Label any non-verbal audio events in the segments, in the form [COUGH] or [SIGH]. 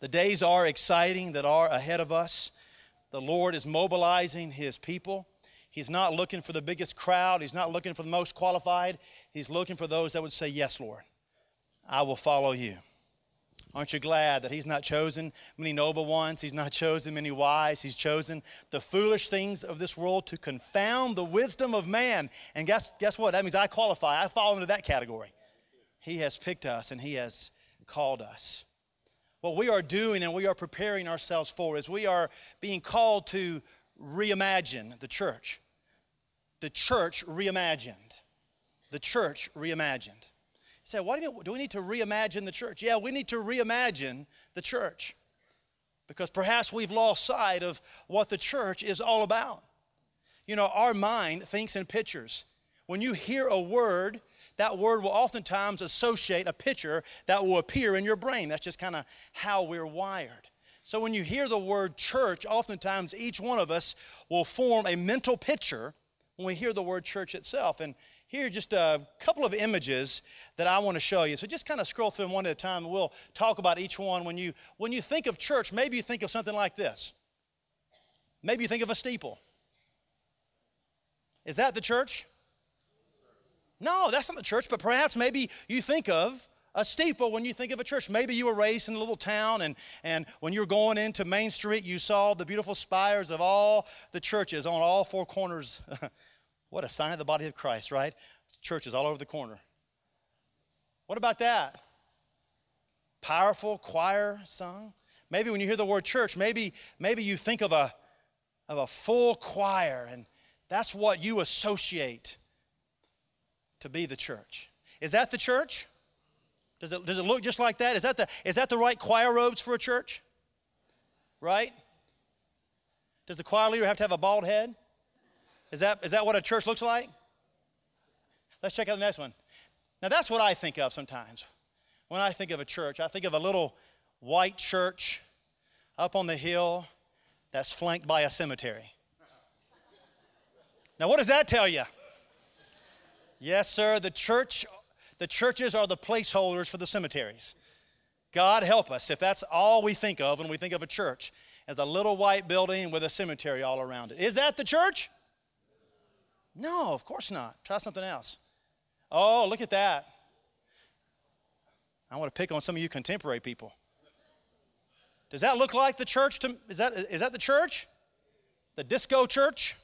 The days are exciting that are ahead of us. The Lord is mobilizing His people. He's not looking for the biggest crowd, He's not looking for the most qualified. He's looking for those that would say, Yes, Lord, I will follow you. Aren't you glad that He's not chosen many noble ones? He's not chosen many wise. He's chosen the foolish things of this world to confound the wisdom of man. And guess, guess what? That means I qualify. I fall into that category. He has picked us and He has called us. What we are doing and we are preparing ourselves for is we are being called to reimagine the church. The church reimagined. The church reimagined. You say, what do, you, do we need to reimagine the church? Yeah, we need to reimagine the church because perhaps we've lost sight of what the church is all about. You know, our mind thinks in pictures. When you hear a word, that word will oftentimes associate a picture that will appear in your brain. That's just kind of how we're wired. So when you hear the word church, oftentimes each one of us will form a mental picture when we hear the word church itself. And here are just a couple of images that I want to show you. So just kind of scroll through them one at a time and we'll talk about each one. When you, when you think of church, maybe you think of something like this. Maybe you think of a steeple. Is that the church? No, that's not the church, but perhaps maybe you think of a steeple when you think of a church. Maybe you were raised in a little town, and, and when you were going into Main Street, you saw the beautiful spires of all the churches on all four corners [LAUGHS] What a sign of the body of Christ, right? Churches all over the corner. What about that? Powerful choir sung. Maybe when you hear the word church, maybe, maybe you think of a, of a full choir, and that's what you associate to be the church. Is that the church? Does it, does it look just like that? Is that, the, is that the right choir robes for a church? Right? Does the choir leader have to have a bald head? Is that, is that what a church looks like? Let's check out the next one. Now, that's what I think of sometimes. When I think of a church, I think of a little white church up on the hill that's flanked by a cemetery. Now, what does that tell you? Yes, sir, the church, the churches are the placeholders for the cemeteries. God help us if that's all we think of when we think of a church as a little white building with a cemetery all around it. Is that the church? No, of course not. Try something else. Oh, look at that. I want to pick on some of you contemporary people. Does that look like the church to is that is that the church? The disco church?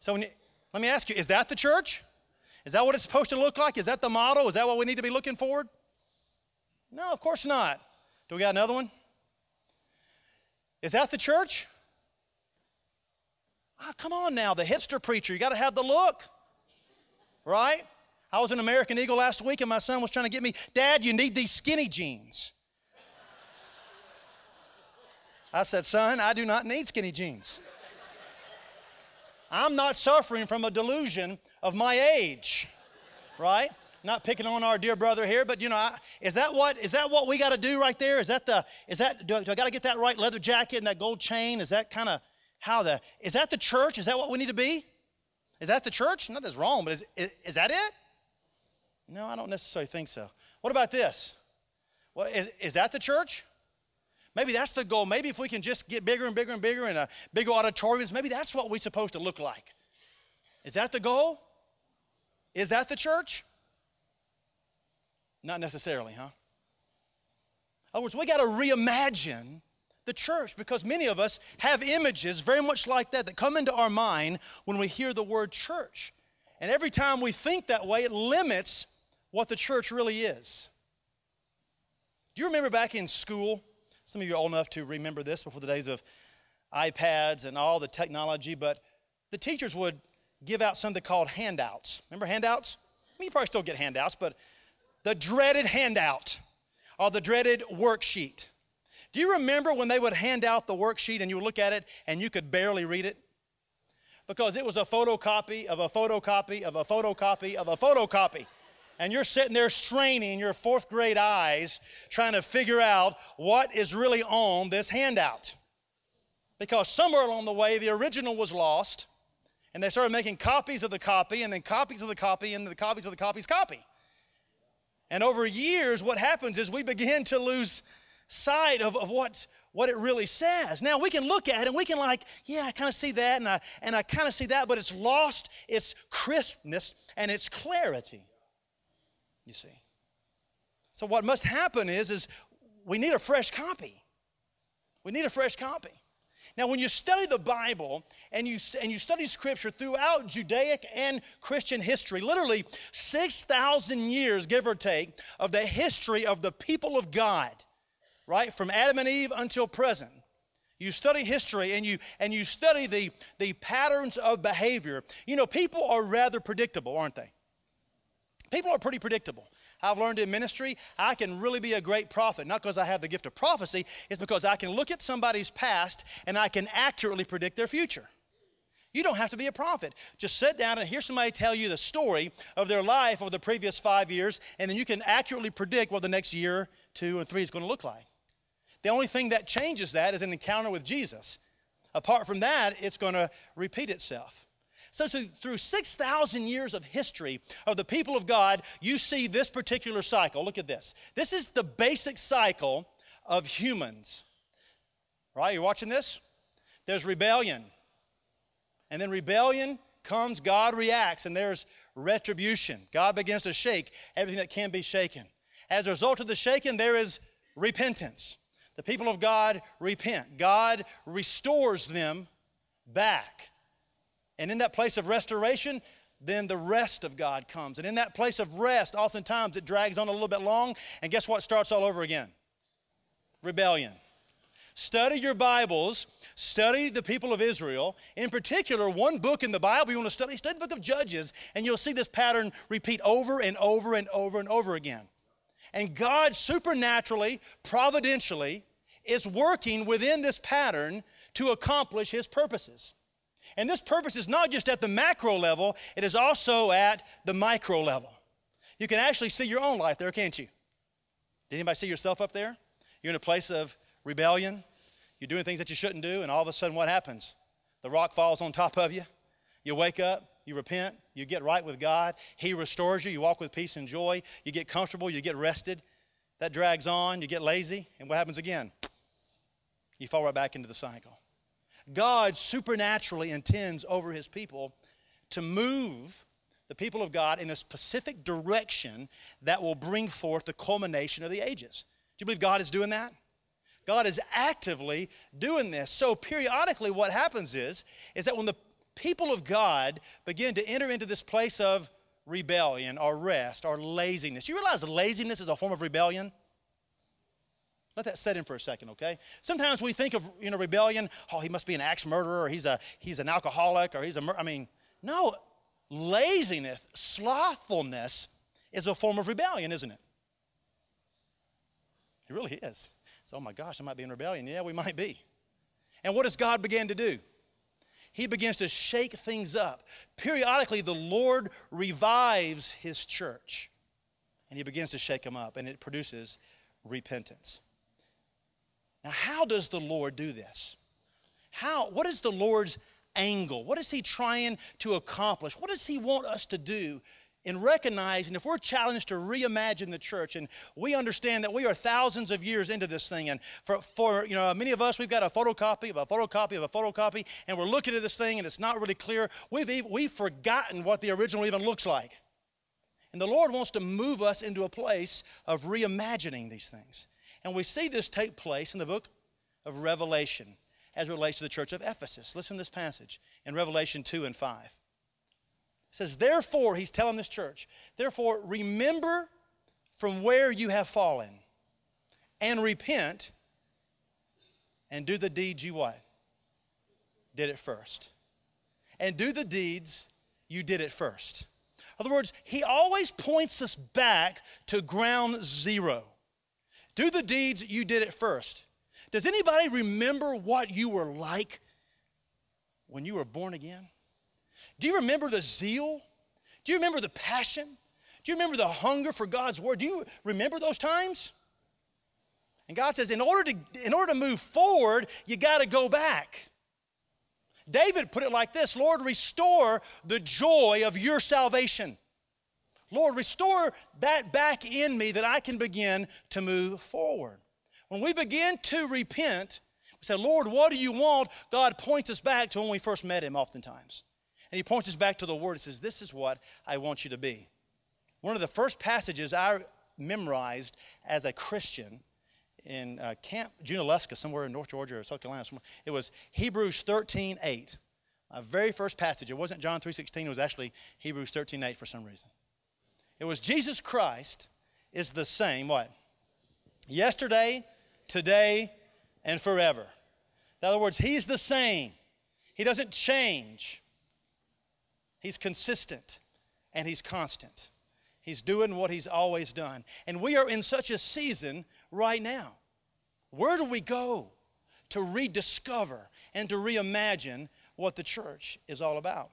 So you, let me ask you, is that the church? Is that what it's supposed to look like? Is that the model? Is that what we need to be looking forward? No, of course not. Do we got another one? Is that the church? Oh, come on now, the hipster preacher, you got to have the look, right? I was in American Eagle last week and my son was trying to get me, Dad, you need these skinny jeans. I said, Son, I do not need skinny jeans. I'm not suffering from a delusion of my age, right? Not picking on our dear brother here, but you know, I, is that what is that what we got to do right there? Is that the is that do, do I got to get that right leather jacket and that gold chain? Is that kind of how the, is that the church? Is that what we need to be? Is that the church? Nothing's wrong, but is, is, is that it? No, I don't necessarily think so. What about this? What, is, is that the church? Maybe that's the goal. Maybe if we can just get bigger and bigger and bigger in a bigger auditoriums, maybe that's what we're supposed to look like. Is that the goal? Is that the church? Not necessarily, huh? In other words, we got to reimagine the church because many of us have images very much like that that come into our mind when we hear the word church. And every time we think that way, it limits what the church really is. Do you remember back in school? Some of you are old enough to remember this before the days of iPads and all the technology, but the teachers would give out something called handouts. Remember handouts? I mean, you probably still get handouts, but the dreaded handout or the dreaded worksheet. Do you remember when they would hand out the worksheet and you would look at it and you could barely read it? Because it was a photocopy of a photocopy of a photocopy of a photocopy. And you're sitting there straining your fourth grade eyes trying to figure out what is really on this handout. Because somewhere along the way, the original was lost, and they started making copies of the copy, and then copies of the copy, and the copies of the copy's copy. And over years, what happens is we begin to lose sight of, of what, what it really says. Now we can look at it and we can like, yeah, I kind of see that and I and I kind of see that, but it's lost its crispness and its clarity. You see. So what must happen is, is we need a fresh copy. We need a fresh copy. Now, when you study the Bible and you, and you study Scripture throughout Judaic and Christian history, literally 6,000 years, give or take, of the history of the people of God, right, from Adam and Eve until present, you study history and you and you study the, the patterns of behavior. You know, people are rather predictable, aren't they? People are pretty predictable. I've learned in ministry, I can really be a great prophet, not because I have the gift of prophecy, it's because I can look at somebody's past and I can accurately predict their future. You don't have to be a prophet. Just sit down and hear somebody tell you the story of their life over the previous five years, and then you can accurately predict what the next year, two, and three is going to look like. The only thing that changes that is an encounter with Jesus. Apart from that, it's going to repeat itself. So, so through 6,000 years of history of the people of God, you see this particular cycle. Look at this. This is the basic cycle of humans. Right? You're watching this? There's rebellion. And then rebellion comes, God reacts, and there's retribution. God begins to shake everything that can be shaken. As a result of the shaking, there is repentance. The people of God repent. God restores them back and in that place of restoration, then the rest of God comes. And in that place of rest, oftentimes it drags on a little bit long. And guess what starts all over again? Rebellion. Study your Bibles, study the people of Israel. In particular, one book in the Bible you want to study, study the book of Judges, and you'll see this pattern repeat over and over and over and over again. And God supernaturally, providentially, is working within this pattern to accomplish his purposes. And this purpose is not just at the macro level, it is also at the micro level. You can actually see your own life there, can't you? Did anybody see yourself up there? You're in a place of rebellion, you're doing things that you shouldn't do, and all of a sudden, what happens? The rock falls on top of you. You wake up, you repent, you get right with God, He restores you, you walk with peace and joy, you get comfortable, you get rested. That drags on, you get lazy, and what happens again? You fall right back into the cycle. God supernaturally intends over his people to move the people of God in a specific direction that will bring forth the culmination of the ages. Do you believe God is doing that? God is actively doing this. So periodically what happens is is that when the people of God begin to enter into this place of rebellion or rest or laziness. You realize laziness is a form of rebellion? Let that set in for a second, okay? Sometimes we think of you know rebellion. Oh, he must be an axe murderer, or he's a he's an alcoholic, or he's a. I mean, no, laziness, slothfulness is a form of rebellion, isn't it? It really is. So, oh my gosh, I might be in rebellion. Yeah, we might be. And what does God begin to do? He begins to shake things up. Periodically, the Lord revives his church and he begins to shake them up, and it produces repentance. Now, how does the Lord do this? How, what is the Lord's angle? What is He trying to accomplish? What does He want us to do in recognizing if we're challenged to reimagine the church and we understand that we are thousands of years into this thing and for, for you know many of us we've got a photocopy of a photocopy of a photocopy and we're looking at this thing and it's not really clear we've, even, we've forgotten what the original even looks like and the lord wants to move us into a place of reimagining these things and we see this take place in the book of Revelation as it relates to the church of Ephesus. Listen to this passage in Revelation 2 and 5. It says, Therefore, he's telling this church, therefore, remember from where you have fallen and repent and do the deeds you what? Did it first. And do the deeds you did it first. In other words, he always points us back to ground zero. Do the deeds you did at first. Does anybody remember what you were like when you were born again? Do you remember the zeal? Do you remember the passion? Do you remember the hunger for God's word? Do you remember those times? And God says, in order to, in order to move forward, you got to go back. David put it like this Lord, restore the joy of your salvation. Lord, restore that back in me that I can begin to move forward. When we begin to repent, we say, Lord, what do you want? God points us back to when we first met Him, oftentimes. And He points us back to the Word and says, This is what I want you to be. One of the first passages I memorized as a Christian in uh, Camp Junaluska, somewhere in North Georgia or South Carolina, somewhere, it was Hebrews 13 8. My very first passage. It wasn't John 3.16, it was actually Hebrews 13 8 for some reason. It was Jesus Christ is the same, what? Yesterday, today, and forever. In other words, He's the same. He doesn't change. He's consistent and He's constant. He's doing what He's always done. And we are in such a season right now. Where do we go to rediscover and to reimagine what the church is all about?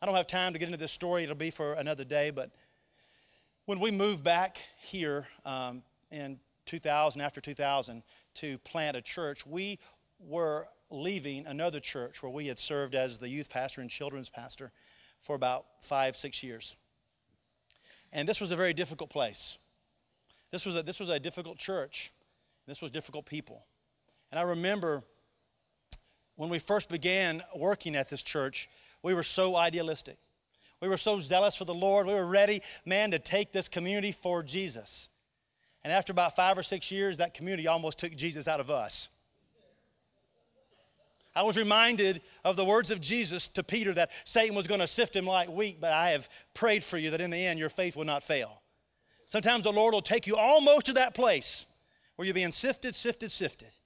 I don't have time to get into this story, it'll be for another day, but when we moved back here um, in 2000, after 2000, to plant a church, we were leaving another church where we had served as the youth pastor and children's pastor for about five, six years. And this was a very difficult place. This was a, this was a difficult church. This was difficult people. And I remember when we first began working at this church, we were so idealistic. We were so zealous for the Lord. We were ready, man, to take this community for Jesus. And after about five or six years, that community almost took Jesus out of us. I was reminded of the words of Jesus to Peter that Satan was going to sift him like wheat, but I have prayed for you that in the end your faith will not fail. Sometimes the Lord will take you almost to that place where you're being sifted, sifted, sifted.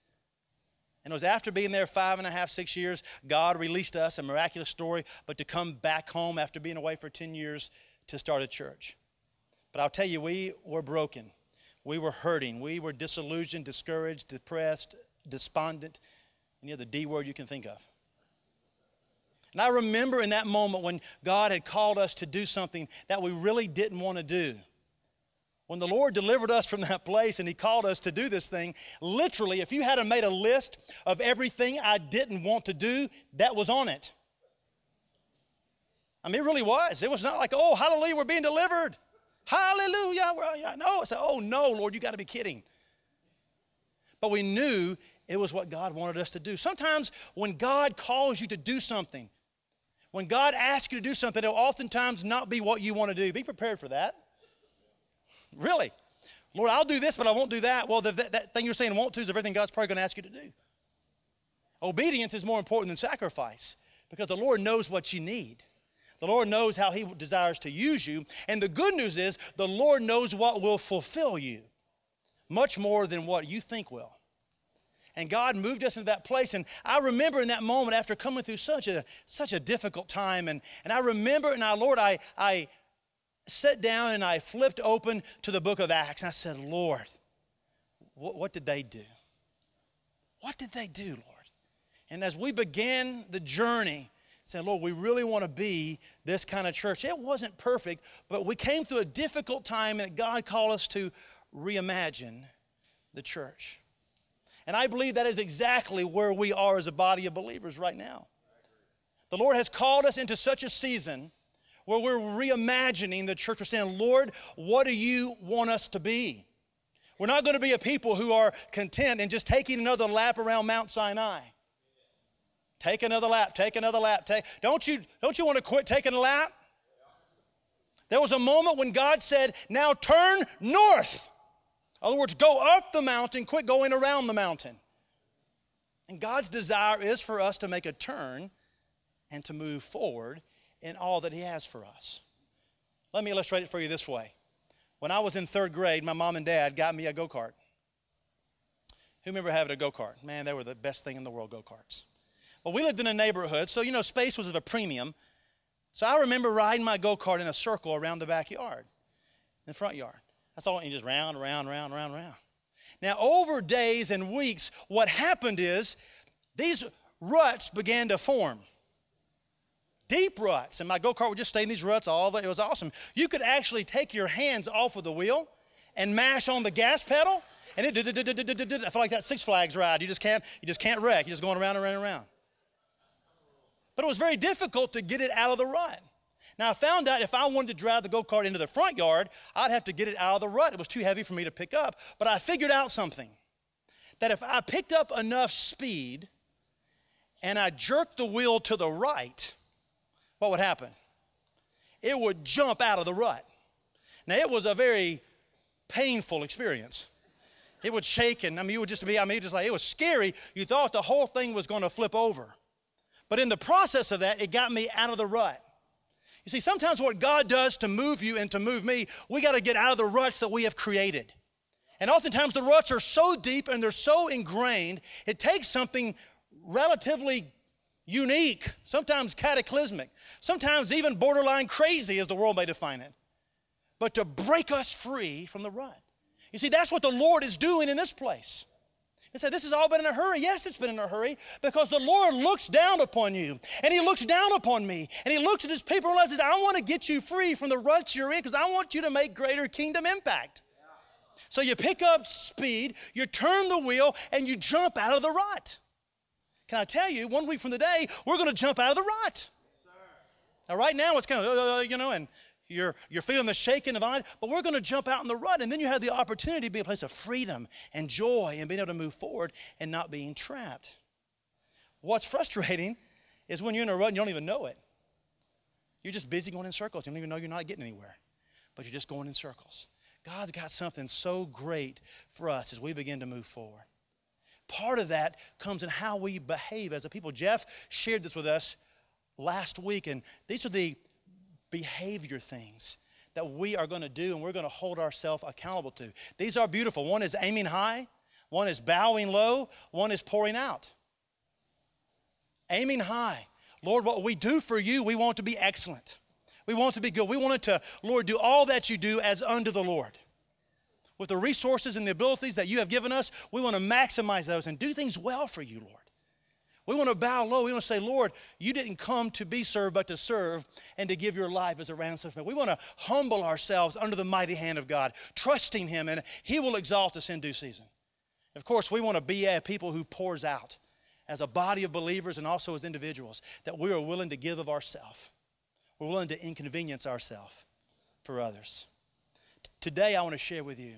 And it was after being there five and a half, six years, God released us, a miraculous story, but to come back home after being away for 10 years to start a church. But I'll tell you, we were broken. We were hurting. We were disillusioned, discouraged, depressed, despondent, any other D word you can think of. And I remember in that moment when God had called us to do something that we really didn't want to do. When the Lord delivered us from that place and He called us to do this thing, literally, if you had made a list of everything I didn't want to do, that was on it. I mean, it really was. It was not like, oh, hallelujah, we're being delivered. Hallelujah. No, it's like, oh, no, Lord, you got to be kidding. But we knew it was what God wanted us to do. Sometimes when God calls you to do something, when God asks you to do something, it'll oftentimes not be what you want to do. Be prepared for that. Really. Lord, I'll do this, but I won't do that. Well, the, that, that thing you're saying won't to is everything God's probably going to ask you to do. Obedience is more important than sacrifice because the Lord knows what you need. The Lord knows how He desires to use you. And the good news is the Lord knows what will fulfill you much more than what you think will. And God moved us into that place. And I remember in that moment after coming through such a such a difficult time. And, and I remember, and I, Lord, I, I sat down and I flipped open to the book of Acts. And I said, Lord, what, what did they do? What did they do, Lord? And as we began the journey, saying, Lord, we really want to be this kind of church. It wasn't perfect, but we came through a difficult time and God called us to reimagine the church. And I believe that is exactly where we are as a body of believers right now. The Lord has called us into such a season where we're reimagining the church. We're saying, Lord, what do you want us to be? We're not going to be a people who are content and just taking another lap around Mount Sinai. Take another lap, take another lap. Take, don't, you, don't you want to quit taking a lap? There was a moment when God said, Now turn north. In other words, go up the mountain, quit going around the mountain. And God's desire is for us to make a turn and to move forward in all that He has for us. Let me illustrate it for you this way. When I was in third grade, my mom and dad got me a go kart. Who remember having a go kart? Man, they were the best thing in the world, go karts. Well, we lived in a neighborhood, so you know, space was at a premium. So I remember riding my go kart in a circle around the backyard, in the front yard. That's all you just round, round, round, round, round. Now, over days and weeks, what happened is these ruts began to form. Deep ruts. And my go kart would just stay in these ruts all the it was awesome. You could actually take your hands off of the wheel and mash on the gas pedal, and it did it. I feel like that Six Flags ride. You just can't, you just can't wreck. You're just going around and around and around. But it was very difficult to get it out of the rut. Now, I found out if I wanted to drive the go kart into the front yard, I'd have to get it out of the rut. It was too heavy for me to pick up. But I figured out something that if I picked up enough speed and I jerked the wheel to the right, what would happen? It would jump out of the rut. Now, it was a very painful experience. It would shake, and I mean, you would just be, I mean, just like it was scary. You thought the whole thing was going to flip over. But in the process of that, it got me out of the rut. You see, sometimes what God does to move you and to move me, we got to get out of the ruts that we have created. And oftentimes the ruts are so deep and they're so ingrained, it takes something relatively unique, sometimes cataclysmic, sometimes even borderline crazy, as the world may define it, but to break us free from the rut. You see, that's what the Lord is doing in this place. He said, This has all been in a hurry. Yes, it's been in a hurry because the Lord looks down upon you and He looks down upon me and He looks at His people and realizes, I want to get you free from the ruts you're in because I want you to make greater kingdom impact. So you pick up speed, you turn the wheel, and you jump out of the rut. Can I tell you, one week from today, we're going to jump out of the rut. Yes, now, right now, it's kind of, uh, uh, you know, and you're, you're feeling the shaking of it, but we're going to jump out in the rut. And then you have the opportunity to be a place of freedom and joy and being able to move forward and not being trapped. What's frustrating is when you're in a rut and you don't even know it. You're just busy going in circles. You don't even know you're not getting anywhere, but you're just going in circles. God's got something so great for us as we begin to move forward. Part of that comes in how we behave as a people. Jeff shared this with us last week, and these are the behavior things that we are going to do and we're going to hold ourselves accountable to. These are beautiful. One is aiming high, one is bowing low, one is pouring out. Aiming high. Lord, what we do for you, we want to be excellent. We want to be good. We want to, Lord, do all that you do as unto the Lord. With the resources and the abilities that you have given us, we want to maximize those and do things well for you, Lord. We want to bow low. We want to say, Lord, you didn't come to be served, but to serve and to give your life as a ransom. We want to humble ourselves under the mighty hand of God, trusting Him, and He will exalt us in due season. Of course, we want to be a people who pours out as a body of believers and also as individuals, that we are willing to give of ourselves. We're willing to inconvenience ourselves for others. T- today, I want to share with you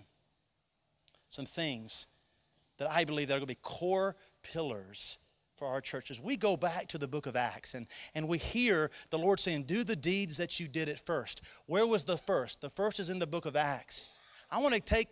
some things that I believe that are going to be core pillars for our churches. We go back to the book of Acts and, and we hear the Lord saying, Do the deeds that you did at first. Where was the first? The first is in the book of Acts. I want to take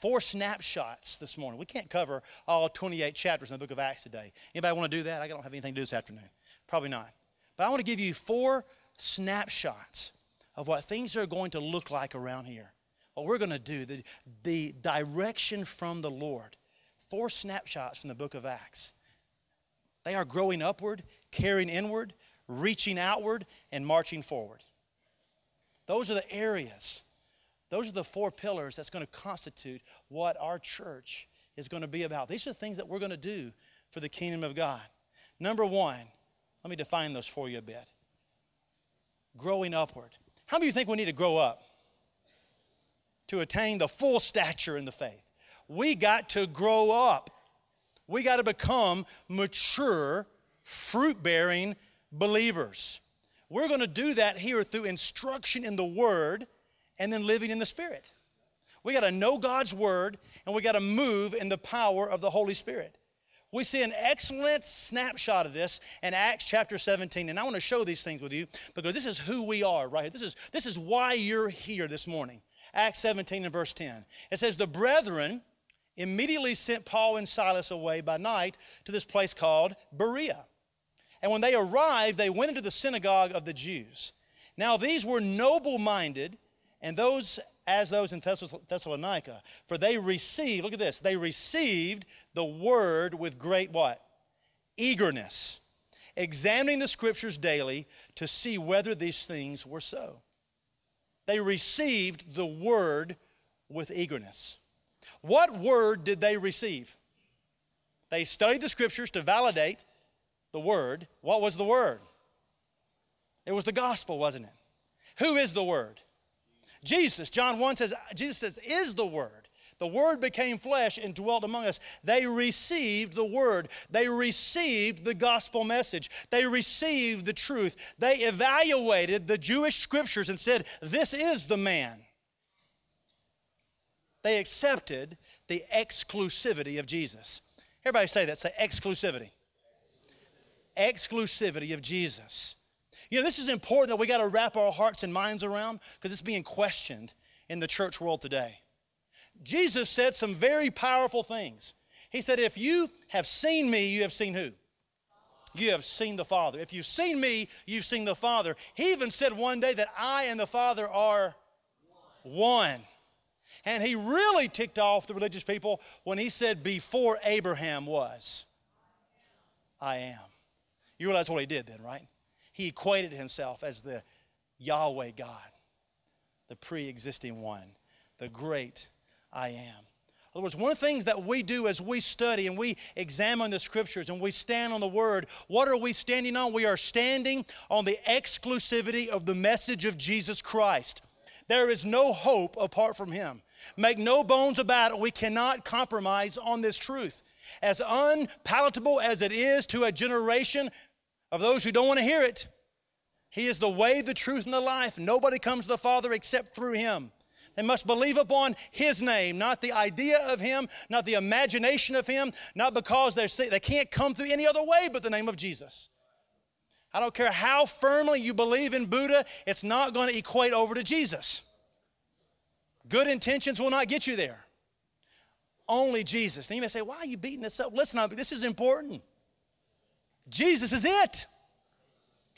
four snapshots this morning. We can't cover all 28 chapters in the book of Acts today. Anybody want to do that? I don't have anything to do this afternoon. Probably not. But I want to give you four snapshots of what things are going to look like around here. What we're going to do, the, the direction from the Lord. Four snapshots from the book of Acts. They are growing upward, carrying inward, reaching outward, and marching forward. Those are the areas, those are the four pillars that's going to constitute what our church is going to be about. These are the things that we're going to do for the kingdom of God. Number one, let me define those for you a bit. Growing upward. How many of you think we need to grow up to attain the full stature in the faith? We got to grow up. We got to become mature, fruit bearing believers. We're going to do that here through instruction in the Word and then living in the Spirit. We got to know God's Word and we got to move in the power of the Holy Spirit. We see an excellent snapshot of this in Acts chapter 17. And I want to show these things with you because this is who we are, right? This is, this is why you're here this morning. Acts 17 and verse 10. It says, The brethren, immediately sent Paul and Silas away by night to this place called Berea. And when they arrived, they went into the synagogue of the Jews. Now these were noble minded, and those as those in Thessalonica, for they received, look at this, they received the word with great what? Eagerness, examining the scriptures daily to see whether these things were so. They received the word with eagerness. What word did they receive? They studied the scriptures to validate the word. What was the word? It was the gospel, wasn't it? Who is the word? Jesus. John 1 says, Jesus says, is the word. The Word became flesh and dwelt among us. They received the Word. They received the gospel message. They received the truth. They evaluated the Jewish scriptures and said, This is the man. They accepted the exclusivity of Jesus. Everybody say that. Say exclusivity. Exclusivity of Jesus. You know, this is important that we got to wrap our hearts and minds around because it's being questioned in the church world today. Jesus said some very powerful things. He said, If you have seen me, you have seen who? You have seen the Father. If you've seen me, you've seen the Father. He even said one day that I and the Father are one. And he really ticked off the religious people when he said, Before Abraham was, I am. You realize what he did then, right? He equated himself as the Yahweh God, the pre existing one, the great I am. In other words, one of the things that we do as we study and we examine the scriptures and we stand on the word, what are we standing on? We are standing on the exclusivity of the message of Jesus Christ. There is no hope apart from him. Make no bones about it, we cannot compromise on this truth. As unpalatable as it is to a generation of those who don't want to hear it, he is the way, the truth, and the life. Nobody comes to the Father except through him. They must believe upon His name, not the idea of Him, not the imagination of Him, not because they're, they can't come through any other way but the name of Jesus. I don't care how firmly you believe in Buddha, it's not going to equate over to Jesus. Good intentions will not get you there. Only Jesus. And you may say, why are you beating this up? Listen, up, this is important. Jesus is it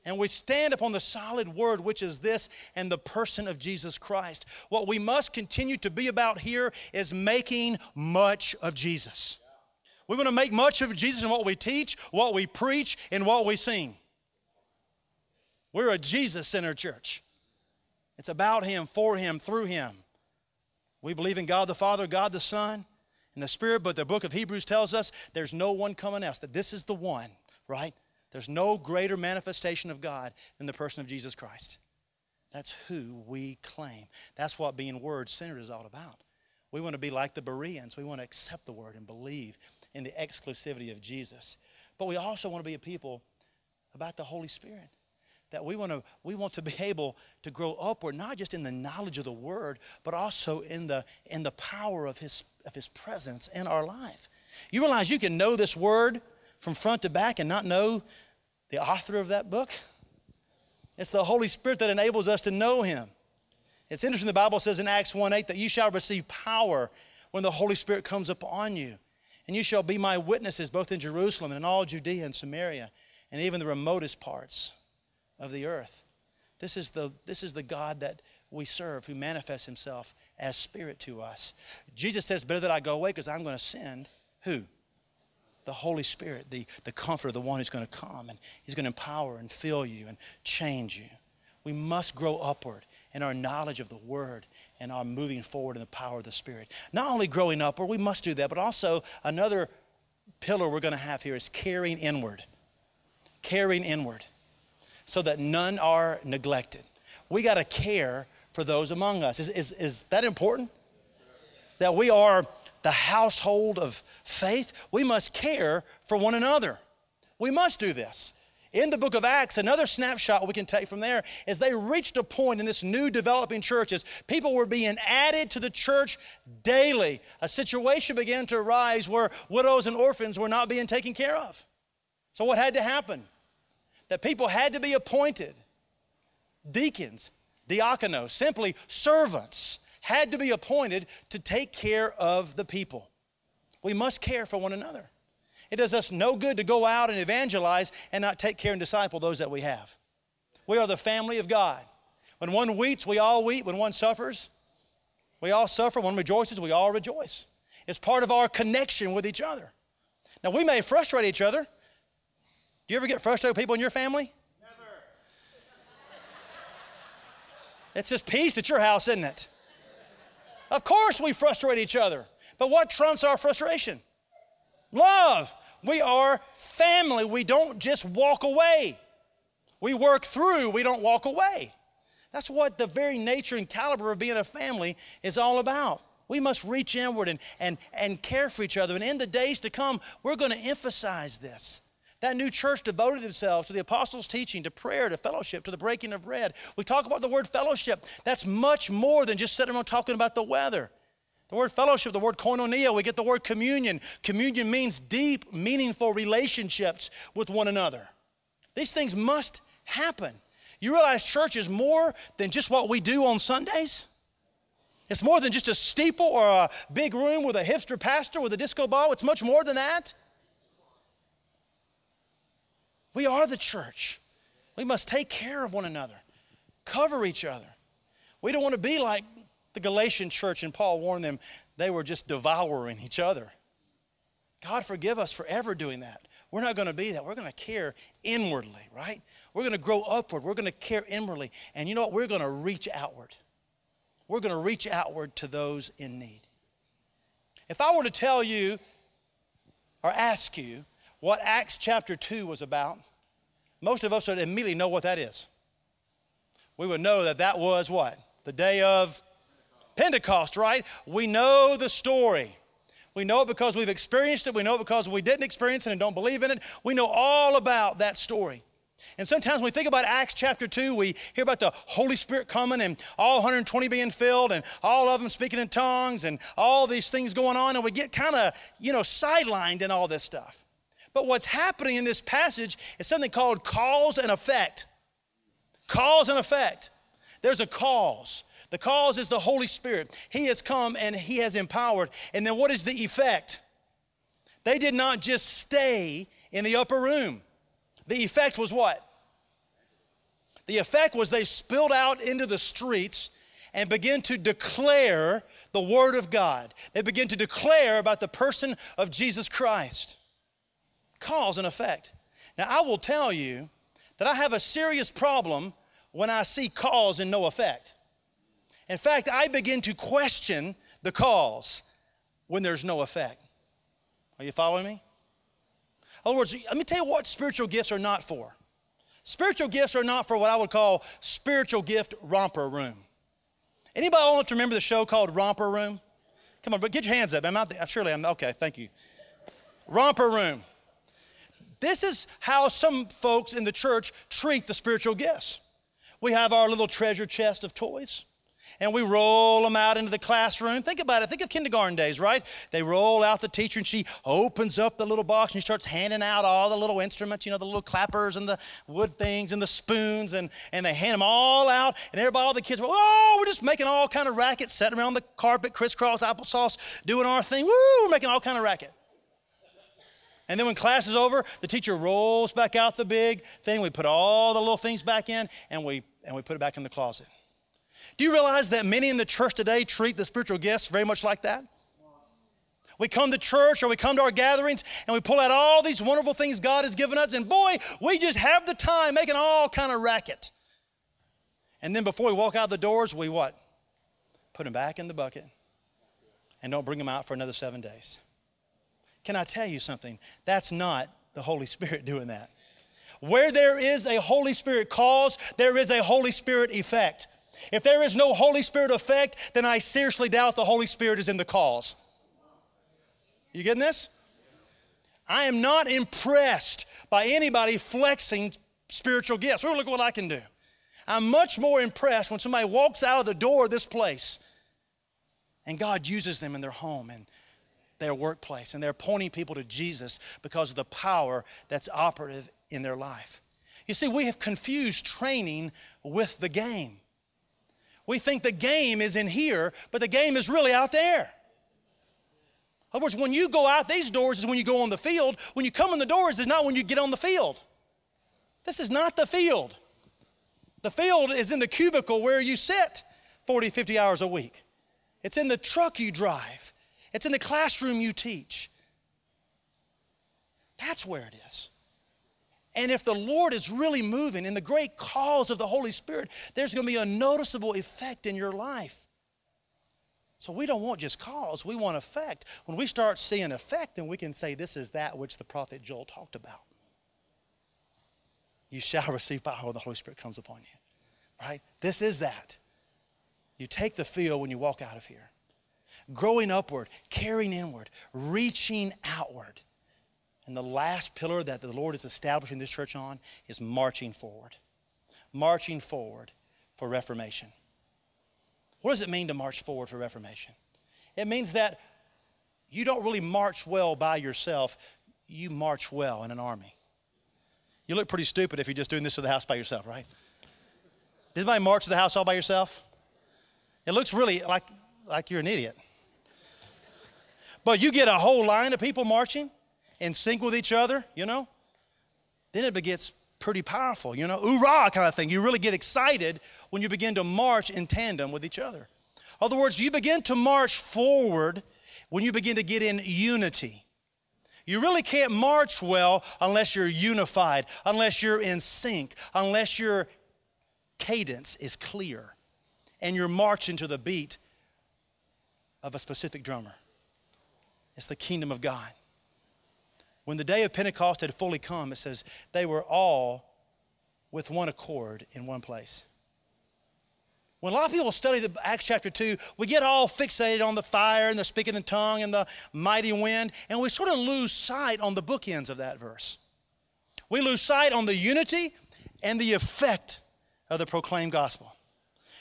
and we stand upon the solid word, which is this, and the person of Jesus Christ. What we must continue to be about here is making much of Jesus. We want to make much of Jesus in what we teach, what we preach, and what we sing. We're a Jesus centered church. It's about Him, for Him, through Him. We believe in God the Father, God the Son, and the Spirit, but the book of Hebrews tells us there's no one coming else, that this is the one, right? There's no greater manifestation of God than the person of Jesus Christ. That's who we claim. That's what being word centered is all about. We want to be like the Bereans. We want to accept the word and believe in the exclusivity of Jesus. But we also want to be a people about the Holy Spirit. That we want to we want to be [LAUGHS] able to grow upward, not just in the knowledge of the word, but also in the in the power of his of his presence in our life. You realize you can know this word from front to back and not know the author of that book? It's the Holy Spirit that enables us to know Him. It's interesting, the Bible says in Acts 1 8 that you shall receive power when the Holy Spirit comes upon you. And you shall be my witnesses both in Jerusalem and in all Judea and Samaria and even the remotest parts of the earth. This is the, this is the God that we serve who manifests himself as spirit to us. Jesus says, Better that I go away because I'm going to send who? The Holy Spirit, the, the comforter, the one who's going to come and he's going to empower and fill you and change you. We must grow upward in our knowledge of the Word and our moving forward in the power of the Spirit. Not only growing upward, we must do that, but also another pillar we're going to have here is carrying inward. Carrying inward so that none are neglected. We got to care for those among us. Is, is, is that important? That we are the household of faith, we must care for one another. We must do this. In the book of Acts, another snapshot we can take from there is they reached a point in this new developing churches. People were being added to the church daily. A situation began to arise where widows and orphans were not being taken care of. So, what had to happen? That people had to be appointed deacons, diakonos, simply servants had to be appointed to take care of the people. We must care for one another. It does us no good to go out and evangelize and not take care and disciple those that we have. We are the family of God. When one weeps, we all weep. When one suffers, we all suffer. When one rejoices, we all rejoice. It's part of our connection with each other. Now, we may frustrate each other. Do you ever get frustrated with people in your family? Never. It's just peace at your house, isn't it? Of course, we frustrate each other. But what trumps our frustration? Love. We are family. We don't just walk away. We work through, we don't walk away. That's what the very nature and caliber of being a family is all about. We must reach inward and, and, and care for each other. And in the days to come, we're going to emphasize this. That new church devoted themselves to the apostles' teaching, to prayer, to fellowship, to the breaking of bread. We talk about the word fellowship. That's much more than just sitting around talking about the weather. The word fellowship, the word koinonia, we get the word communion. Communion means deep, meaningful relationships with one another. These things must happen. You realize church is more than just what we do on Sundays? It's more than just a steeple or a big room with a hipster pastor with a disco ball. It's much more than that. We are the church. We must take care of one another, cover each other. We don't want to be like the Galatian church, and Paul warned them they were just devouring each other. God forgive us for ever doing that. We're not going to be that. We're going to care inwardly, right? We're going to grow upward. We're going to care inwardly. And you know what? We're going to reach outward we're going to reach outward to those in need. If I were to tell you or ask you what Acts chapter 2 was about, most of us would immediately know what that is. We would know that that was what? The day of Pentecost, right? We know the story. We know it because we've experienced it. We know it because we didn't experience it and don't believe in it. We know all about that story. And sometimes when we think about Acts chapter 2, we hear about the Holy Spirit coming and all 120 being filled and all of them speaking in tongues and all these things going on, and we get kind of, you know, sidelined in all this stuff. But what's happening in this passage is something called cause and effect. Cause and effect. There's a cause. The cause is the Holy Spirit. He has come and He has empowered. And then what is the effect? They did not just stay in the upper room. The effect was what? The effect was they spilled out into the streets and began to declare the Word of God. They began to declare about the person of Jesus Christ. Cause and effect. Now, I will tell you that I have a serious problem when I see cause and no effect. In fact, I begin to question the cause when there's no effect. Are you following me? In other words, let me tell you what spiritual gifts are not for. Spiritual gifts are not for what I would call spiritual gift romper room. Anybody want to remember the show called Romper Room? Come on, but get your hands up. I'm out there. Surely I'm okay. Thank you. Romper Room. This is how some folks in the church treat the spiritual gifts. We have our little treasure chest of toys and we roll them out into the classroom. Think about it. Think of kindergarten days, right? They roll out the teacher and she opens up the little box and she starts handing out all the little instruments, you know, the little clappers and the wood things and the spoons and, and they hand them all out and everybody, all the kids, oh, we're just making all kind of racket, sitting around the carpet, crisscross applesauce, doing our thing. Woo, we're making all kind of racket. And then when class is over, the teacher rolls back out the big thing. We put all the little things back in and we, and we put it back in the closet. Do you realize that many in the church today treat the spiritual gifts very much like that? We come to church or we come to our gatherings and we pull out all these wonderful things God has given us, and boy, we just have the time making all kind of racket. And then before we walk out the doors, we what? Put them back in the bucket and don't bring them out for another seven days. Can I tell you something? That's not the Holy Spirit [LAUGHS] doing that. Where there is a Holy Spirit cause, there is a Holy Spirit effect. If there is no Holy Spirit effect, then I seriously doubt the Holy Spirit is in the cause. You getting this? I am not impressed by anybody flexing spiritual gifts. Oh, look what I can do. I'm much more impressed when somebody walks out of the door of this place and God uses them in their home and their workplace and they're pointing people to Jesus because of the power that's operative in their life. You see, we have confused training with the game. We think the game is in here, but the game is really out there. In other words, when you go out these doors is when you go on the field. When you come in the doors is not when you get on the field. This is not the field. The field is in the cubicle where you sit 40, 50 hours a week. It's in the truck you drive. It's in the classroom you teach. That's where it is. And if the Lord is really moving in the great cause of the Holy Spirit, there's going to be a noticeable effect in your life. So we don't want just cause, we want effect. When we start seeing effect, then we can say this is that which the prophet Joel talked about. You shall [LAUGHS] receive power when the Holy Spirit comes upon you. Right? This is that. You take the feel when you walk out of here. Growing upward, carrying inward, reaching outward. And the last pillar that the Lord is establishing this church on is marching forward. Marching forward for reformation. What does it mean to march forward for reformation? It means that you don't really march well by yourself, you march well in an army. You look pretty stupid if you're just doing this to the house by yourself, right? Does anybody march to the house all by yourself? It looks really like, like you're an idiot. But you get a whole line of people marching in sync with each other, you know, then it gets pretty powerful, you know, hoorah kind of thing. You really get excited when you begin to march in tandem with each other. In other words, you begin to march forward when you begin to get in unity. You really can't march well unless you're unified, unless you're in sync, unless your cadence is clear and you're marching to the beat of a specific drummer. It's the kingdom of God. When the day of Pentecost had fully come, it says they were all with one accord in one place. When a lot of people study the Acts chapter 2, we get all fixated on the fire and the speaking in tongue and the mighty wind, and we sort of lose sight on the bookends of that verse. We lose sight on the unity and the effect of the proclaimed gospel.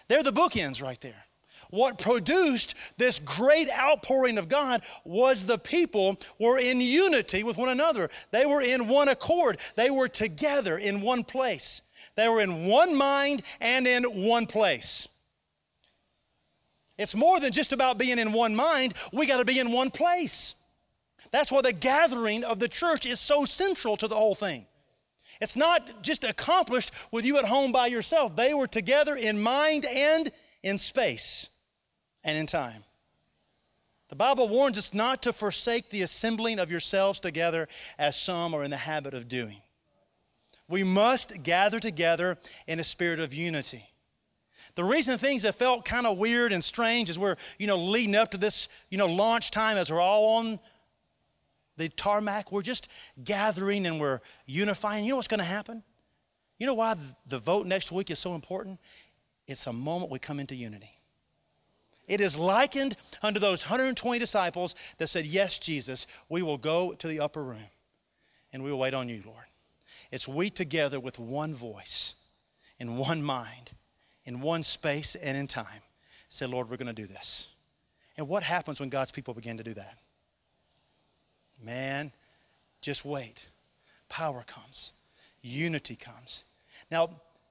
They're the bookends right there. What produced this great outpouring of God was the people were in unity with one another. They were in one accord. They were together in one place. They were in one mind and in one place. It's more than just about being in one mind, we got to be in one place. That's why the gathering of the church is so central to the whole thing. It's not just accomplished with you at home by yourself. They were together in mind and in space and in time. The Bible warns us not to forsake the assembling of yourselves together as some are in the habit of doing. We must gather together in a spirit of unity. The reason things have felt kind of weird and strange as we're, you know, leading up to this, you know, launch time as we're all on the tarmac, we're just gathering and we're unifying. You know what's going to happen? You know why the vote next week is so important? It's a moment we come into unity. It is likened unto those 120 disciples that said, Yes, Jesus, we will go to the upper room and we will wait on you, Lord. It's we together with one voice, in one mind, in one space and in time, say, Lord, we're going to do this. And what happens when God's people begin to do that? Man, just wait. Power comes, unity comes. Now,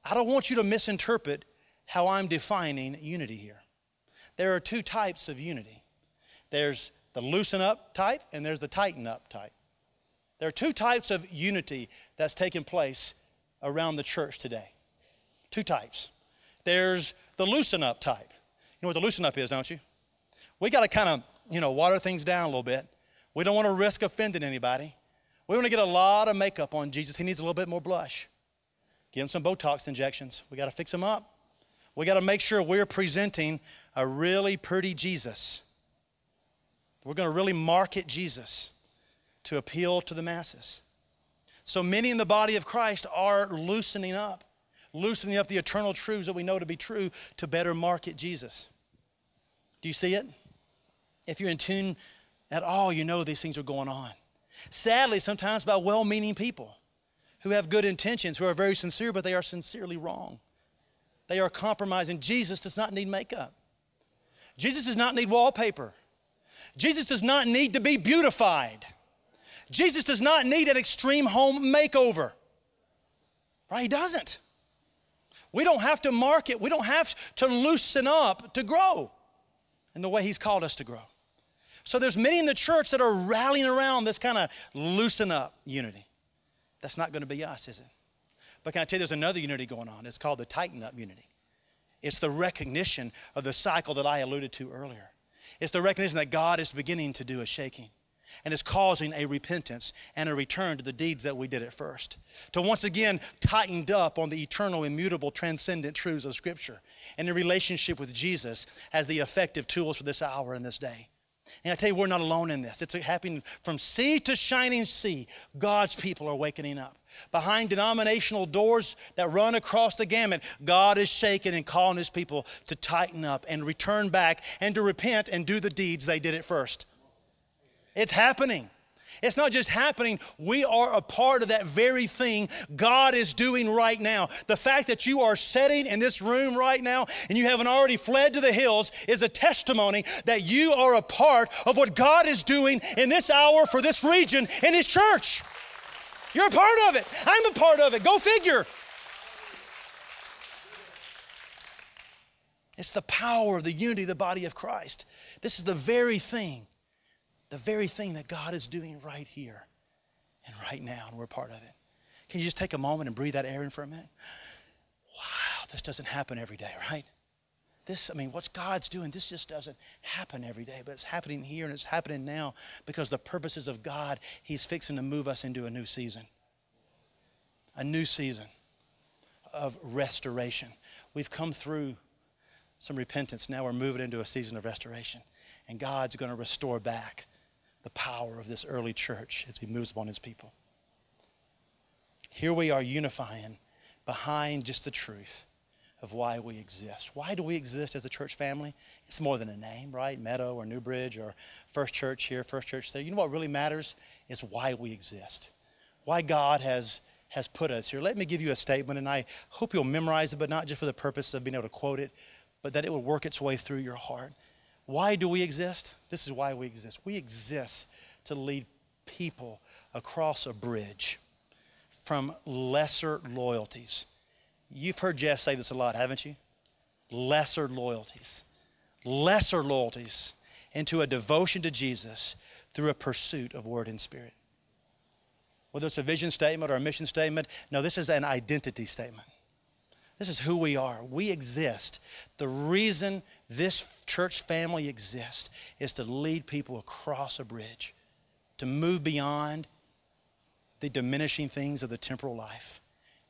I don't want you to misinterpret how I'm defining unity here. There are two types of unity there's the loosen up type, and there's the tighten up type. There are two types of unity that's taking place around the church today. Two types. There's the loosen up type. You know what the loosen up is, don't you? We got to kind of, you know, water things down a little bit. We don't want to risk offending anybody. We want to get a lot of makeup on Jesus. He needs a little bit more blush. Give him some Botox injections. We got to fix him up. We got to make sure we're presenting a really pretty Jesus. We're going to really market Jesus to appeal to the masses. So many in the body of Christ are loosening up, loosening up the eternal truths that we know to be true to better market Jesus. Do you see it? If you're in tune at all, you know these things are going on. Sadly, sometimes by well meaning people who have good intentions, who are very sincere, but they are sincerely wrong. They are compromising. Jesus does not need makeup. Jesus does not need wallpaper. Jesus does not need to be beautified. Jesus does not need an extreme home makeover. Right? He doesn't. We don't have to market, we don't have to loosen up to grow in the way He's called us to grow. So there's many in the church that are rallying around this kind of loosen up unity. That's not going to be us, is it? But can I tell you, there's another unity going on. It's called the tighten up unity. It's the recognition of the cycle that I alluded to earlier. It's the recognition that God is beginning to do a shaking and is causing a repentance and a return to the deeds that we did at first. To once again tightened up on the eternal, immutable, transcendent truths of Scripture and in relationship with Jesus as the effective tools for this hour and this day. And I tell you, we're not alone in this. It's happening from sea to shining sea. God's people are awakening up. Behind denominational doors that run across the gamut, God is shaking and calling his people to tighten up and return back and to repent and do the deeds they did at first. It's happening. It's not just happening, we are a part of that very thing God is doing right now. The fact that you are sitting in this room right now and you haven't already fled to the hills is a testimony that you are a part of what God is doing in this hour for this region in His church. You're a part of it. I'm a part of it. Go figure. It's the power of the unity of the body of Christ. This is the very thing the very thing that God is doing right here and right now, and we're part of it. Can you just take a moment and breathe that air in for a minute? Wow, this doesn't happen every day, right? This, I mean, what's God's doing, this just doesn't happen every day, but it's happening here and it's happening now because the purposes of God, He's fixing to move us into a new season. A new season of restoration. We've come through some repentance. Now we're moving into a season of restoration. And God's going to restore back the power of this early church as he moves upon his people. Here we are unifying behind just the truth of why we exist. Why do we exist as a church family? It's more than a name, right? Meadow or Newbridge or First Church here, First Church there. You know what really matters is why we exist. Why God has has put us here. Let me give you a statement, and I hope you'll memorize it, but not just for the purpose of being able to quote it, but that it will work its way through your heart. Why do we exist? This is why we exist. We exist to lead people across a bridge from lesser loyalties. You've heard Jeff say this a lot, haven't you? Lesser loyalties. Lesser loyalties into a devotion to Jesus through a pursuit of word and spirit. Whether it's a vision statement or a mission statement, no, this is an identity statement. This is who we are. We exist. The reason this church family exists is to lead people across a bridge, to move beyond the diminishing things of the temporal life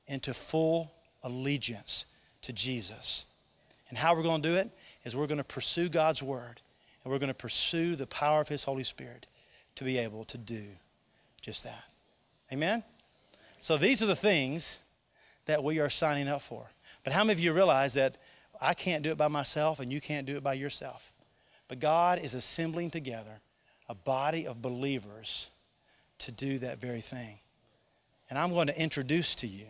into full allegiance to Jesus. And how we're going to do it is we're going to pursue God's word and we're going to pursue the power of His Holy Spirit to be able to do just that. Amen? So these are the things that we are signing up for. But how many of you realize that I can't do it by myself and you can't do it by yourself? But God is assembling together a body of believers to do that very thing. And I'm going to introduce to you,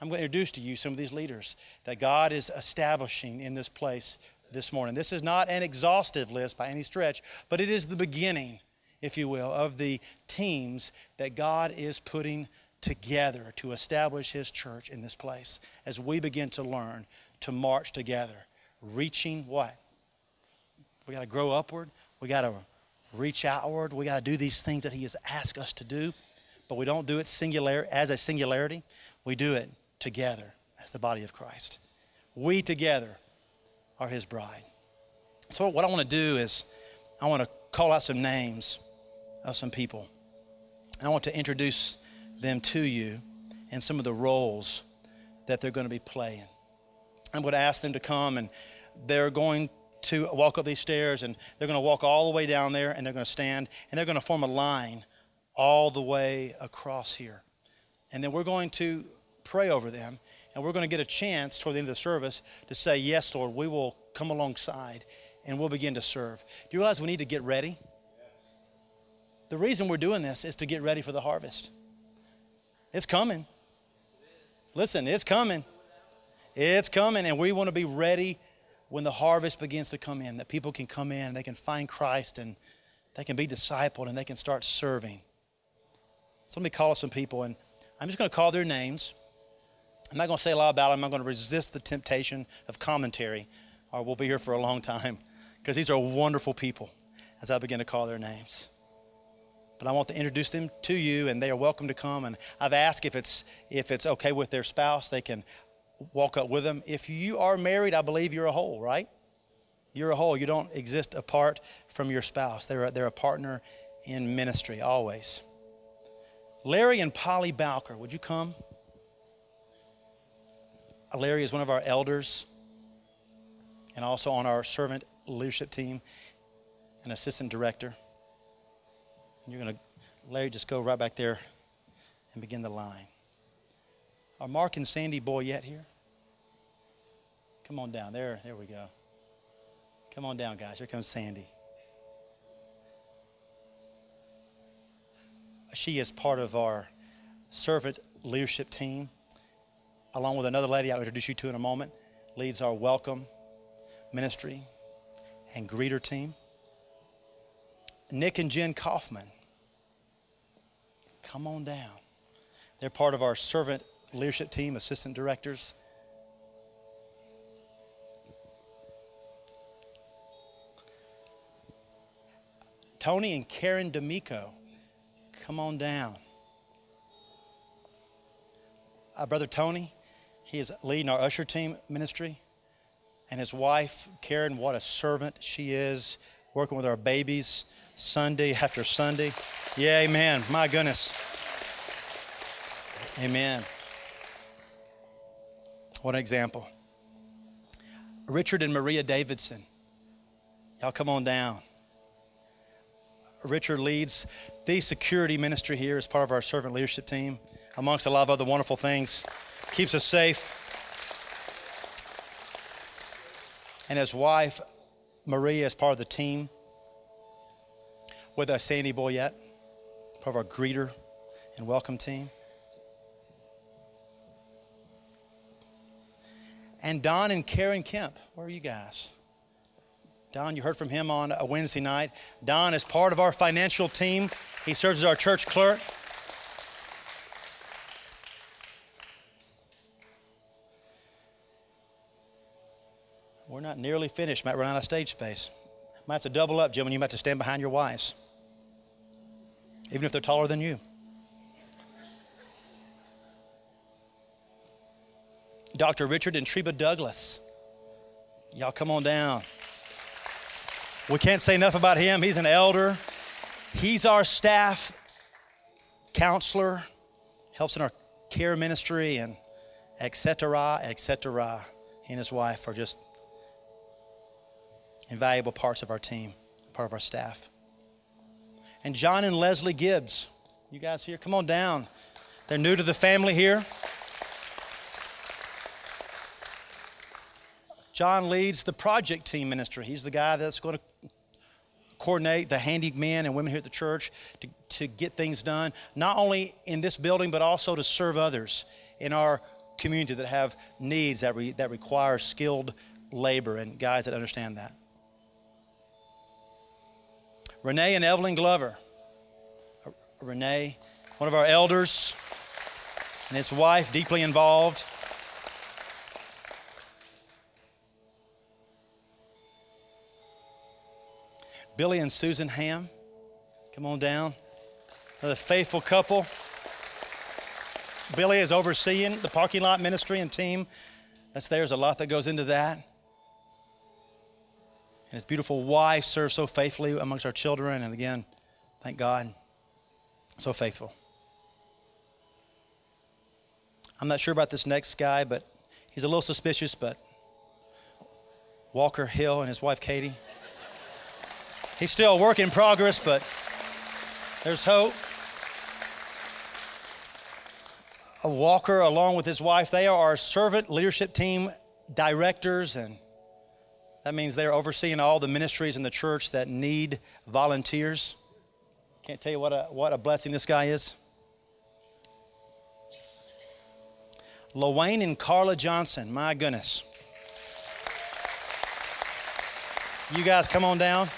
I'm going to introduce to you some of these leaders that God is establishing in this place this morning. This is not an exhaustive list by any stretch, but it is the beginning, if you will, of the teams that God is putting together to establish His church in this place as we begin to learn to march together, reaching what? We got to grow upward. We got to reach outward. We got to do these things that He has asked us to do, but we don't do it singular as a singularity. We do it together as the body of Christ. We together are His bride. So what I want to do is I want to call out some names of some people. And I want to introduce them to you and some of the roles that they're going to be playing. I'm going to ask them to come and they're going to walk up these stairs and they're going to walk all the way down there and they're going to stand and they're going to form a line all the way across here. And then we're going to pray over them and we're going to get a chance toward the end of the service to say, Yes, Lord, we will come alongside and we'll begin to serve. Do you realize we need to get ready? The reason we're doing this is to get ready for the harvest. It's coming. Listen, it's coming. It's coming, and we want to be ready when the harvest begins to come in, that people can come in and they can find Christ and they can be discipled and they can start serving. So let me call some people, and I'm just going to call their names. I'm not going to say a lot about them. I'm not going to resist the temptation of commentary, or we'll be here for a long time because these are wonderful people as I begin to call their names but I want to introduce them to you, and they are welcome to come. And I've asked if it's if it's okay with their spouse, they can walk up with them. If you are married, I believe you're a whole, right? You're a whole. You don't exist apart from your spouse. They're a, they're a partner in ministry always. Larry and Polly Bowker, would you come? Larry is one of our elders and also on our servant leadership team. an assistant director. And you're going to, Larry, just go right back there and begin the line. Are Mark and Sandy Boyette here? Come on down. There, there we go. Come on down, guys. Here comes Sandy. She is part of our servant leadership team, along with another lady I'll introduce you to in a moment, leads our welcome ministry and greeter team. Nick and Jen Kaufman, come on down. They're part of our servant leadership team, assistant directors. Tony and Karen D'Amico, come on down. Uh, Brother Tony, he is leading our usher team ministry. And his wife, Karen, what a servant she is, working with our babies Sunday after Sunday. Yeah, amen. My goodness. Amen. What an example. Richard and Maria Davidson. Y'all come on down. Richard leads the security ministry here as part of our servant leadership team, amongst a lot of other wonderful things. Keeps us safe. And his wife, Maria, is part of the team with us, Sandy Boyette, part of our greeter and welcome team. And Don and Karen Kemp, where are you guys? Don, you heard from him on a Wednesday night. Don is part of our financial team. He serves as our church clerk. Not nearly finished. Might run out of stage space. Might have to double up, Jim, and you might have to stand behind your wives, even if they're taller than you. Dr. Richard and Treba Douglas. Y'all come on down. We can't say enough about him. He's an elder. He's our staff counselor, helps in our care ministry, and et etc., etc. He and his wife are just invaluable parts of our team, part of our staff. And John and Leslie Gibbs, you guys here, come on down. They're new to the family here. John leads the project team ministry. He's the guy that's going to coordinate the handy men and women here at the church to, to get things done, not only in this building, but also to serve others in our community that have needs that, re, that require skilled labor and guys that understand that. Renee and Evelyn Glover. Renee, one of our elders, and his wife, deeply involved. Billy and Susan Ham, come on down. Another faithful couple. Billy is overseeing the parking lot ministry and team. That's there's a lot that goes into that. And his beautiful wife serves so faithfully amongst our children. And again, thank God, so faithful. I'm not sure about this next guy, but he's a little suspicious, but Walker Hill and his wife Katie. He's still a work in progress, but there's hope. A Walker, along with his wife, they are our servant leadership team directors, and that means they're overseeing all the ministries in the church that need volunteers. Can't tell you what a, what a blessing this guy is. LaWayne and Carla Johnson, my goodness. You guys come on down.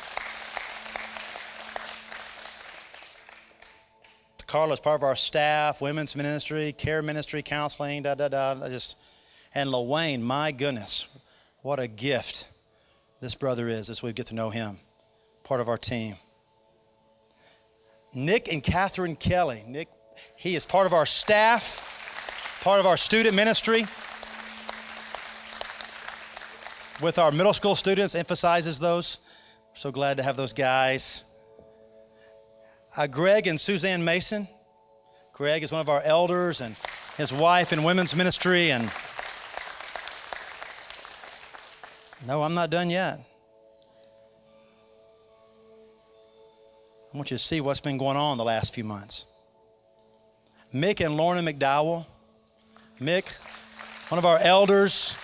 Carla's part of our staff, women's ministry, care ministry, counseling, da da da. Just and LaWayne, my goodness, what a gift this brother is as we get to know him. Part of our team. Nick and Catherine Kelly. Nick, he is part of our staff, part of our student ministry. With our middle school students, emphasizes those. We're so glad to have those guys uh, Greg and Suzanne Mason. Greg is one of our elders and his wife in women's ministry. And no, I'm not done yet. I want you to see what's been going on the last few months. Mick and Lorna McDowell. Mick, one of our elders,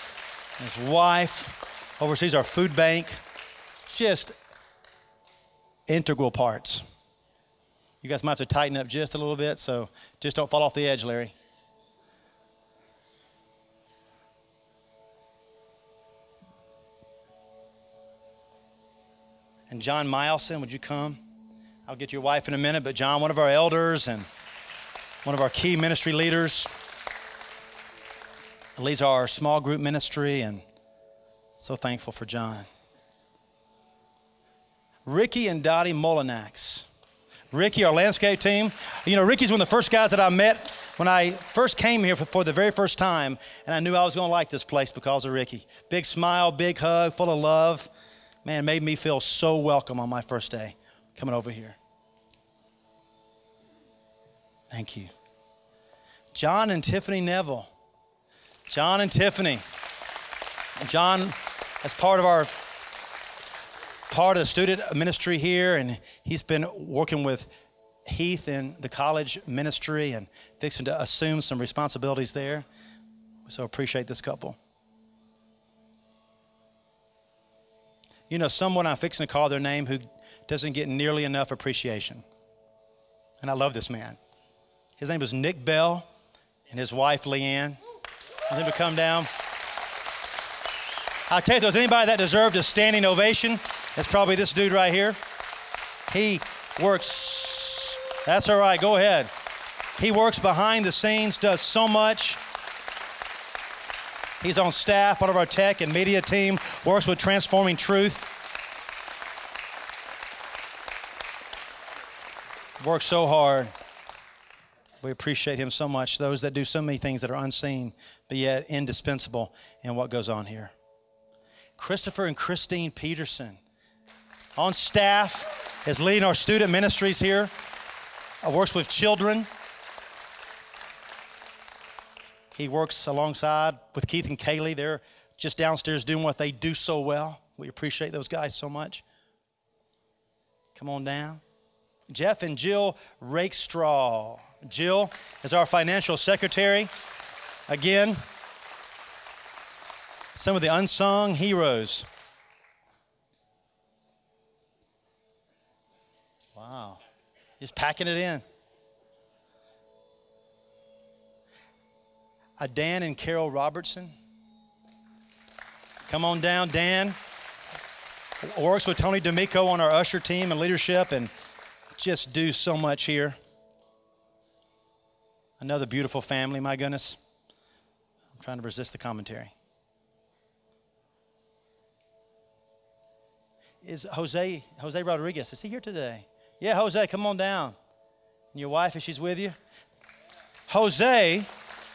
his wife, oversees our food bank. Just integral parts. You guys might have to tighten up just a little bit, so just don't fall off the edge, Larry. And John Mileson, would you come? I'll get your wife in a minute, but John, one of our elders and one of our key ministry leaders, leads our small group ministry, and so thankful for John. Ricky and Dottie Molinax. Ricky, our landscape team. You know, Ricky's one of the first guys that I met when I first came here for, for the very first time, and I knew I was going to like this place because of Ricky. Big smile, big hug, full of love man, made me feel so welcome on my first day coming over here. Thank you. John and Tiffany Neville. John and Tiffany. John, as part of our part of the student ministry here, and he's been working with Heath in the college ministry and fixing to assume some responsibilities there. So appreciate this couple. You know, someone I'm fixing to call their name who doesn't get nearly enough appreciation. And I love this man. His name is Nick Bell and his wife Leanne. And them to come down. I'll tell you, there's anybody that deserved a standing ovation, it's probably this dude right here. He works, that's all right, go ahead. He works behind the scenes, does so much. He's on staff, part of our tech and media team, works with Transforming Truth. Works so hard. We appreciate him so much. Those that do so many things that are unseen, but yet indispensable in what goes on here. Christopher and Christine Peterson on staff is leading our student ministries here. Uh, works with children he works alongside with Keith and Kaylee. They're just downstairs doing what they do so well. We appreciate those guys so much. Come on down. Jeff and Jill Rakestraw. Jill is our financial secretary. Again, some of the unsung heroes. Wow. Just packing it in. Dan and Carol Robertson. Come on down, Dan. Works with Tony D'Amico on our usher team and leadership and just do so much here. Another beautiful family, my goodness. I'm trying to resist the commentary. Is Jose Jose Rodriguez? Is he here today? Yeah, Jose, come on down. And your wife, if she's with you. Jose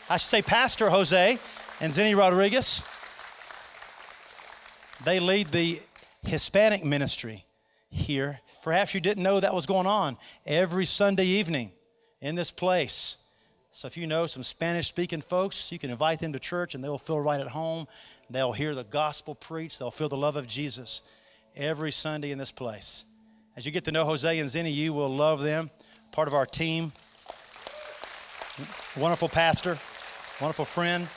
I should say Pastor Jose and Zenny Rodriguez. They lead the Hispanic ministry here. Perhaps you didn't know that was going on every Sunday evening in this place. So if you know some Spanish speaking folks, you can invite them to church and they'll feel right at home. They'll hear the gospel preached, they'll feel the love of Jesus every Sunday in this place. As you get to know Jose and Zenny, you will love them. Part of our team. Wonderful pastor wonderful friend.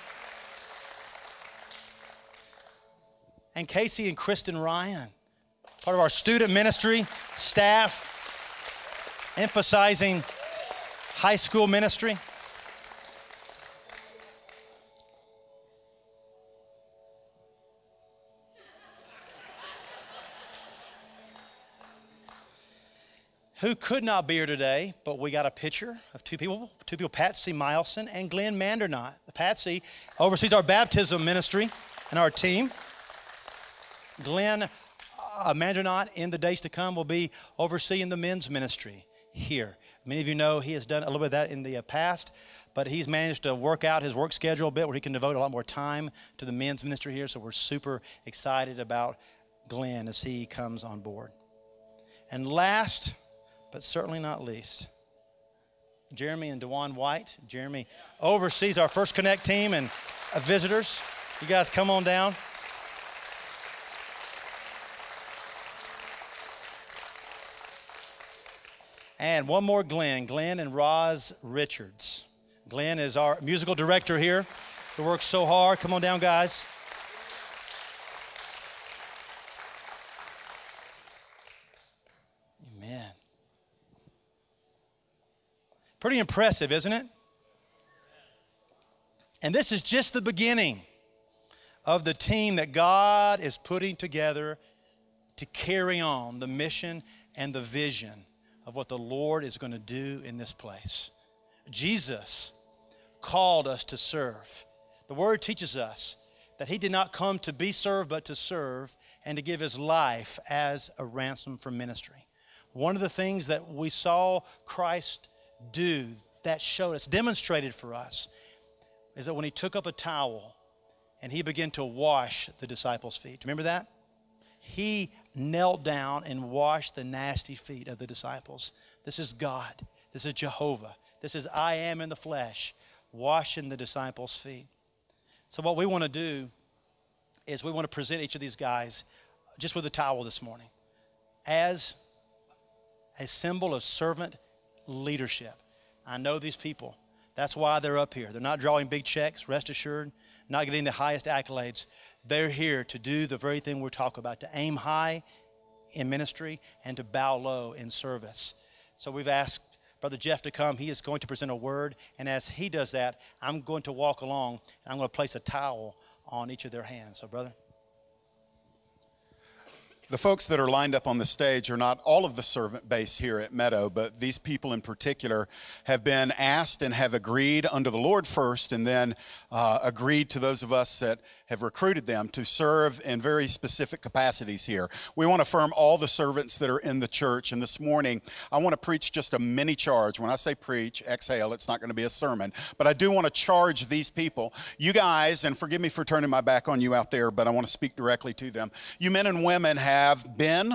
And Casey and Kristen Ryan, part of our student ministry, staff, emphasizing high school ministry. Who could not be here today, but we got a picture of two people, two people, Patsy Milson and Glenn Mandernot. Patsy oversees our baptism ministry and our team. Glenn uh, Mandernot in the days to come will be overseeing the men's ministry here. Many of you know he has done a little bit of that in the uh, past, but he's managed to work out his work schedule a bit where he can devote a lot more time to the men's ministry here. So we're super excited about Glenn as he comes on board. And last, but certainly not least, Jeremy and Dewan White. Jeremy oversees our First Connect team and uh, visitors. You guys come on down. And one more Glenn, Glenn and Roz Richards. Glenn is our musical director here who works so hard. Come on down, guys. Amen. Pretty impressive, isn't it? And this is just the beginning of the team that God is putting together to carry on the mission and the vision of what the Lord is going to do in this place. Jesus called us to serve. The word teaches us that he did not come to be served, but to serve and to give his life as a ransom for ministry. One of the things that we saw Christ do that showed us, demonstrated for us, is that when he took up a towel and he began to wash the disciples' feet. Remember that? He knelt down and washed the nasty feet of the disciples. This is God. This is Jehovah. This is I am in the flesh, washing the disciples' feet. So, what we want to do is we want to present each of these guys just with a towel this morning as a symbol of servant leadership. I know these people. That's why they're up here. They're not drawing big checks, rest assured, not getting the highest accolades. They're here to do the very thing we're talking about to aim high in ministry and to bow low in service. So we've asked Brother Jeff to come. He is going to present a word. And as he does that, I'm going to walk along and I'm going to place a towel on each of their hands. So, brother. The folks that are lined up on the stage are not all of the servant base here at Meadow, but these people in particular have been asked and have agreed under the Lord first, and then uh, agreed to those of us that have recruited them to serve in very specific capacities here. We want to affirm all the servants that are in the church. And this morning, I want to preach just a mini charge. When I say preach, exhale, it's not going to be a sermon, but I do want to charge these people. You guys, and forgive me for turning my back on you out there, but I want to speak directly to them. You men and women have been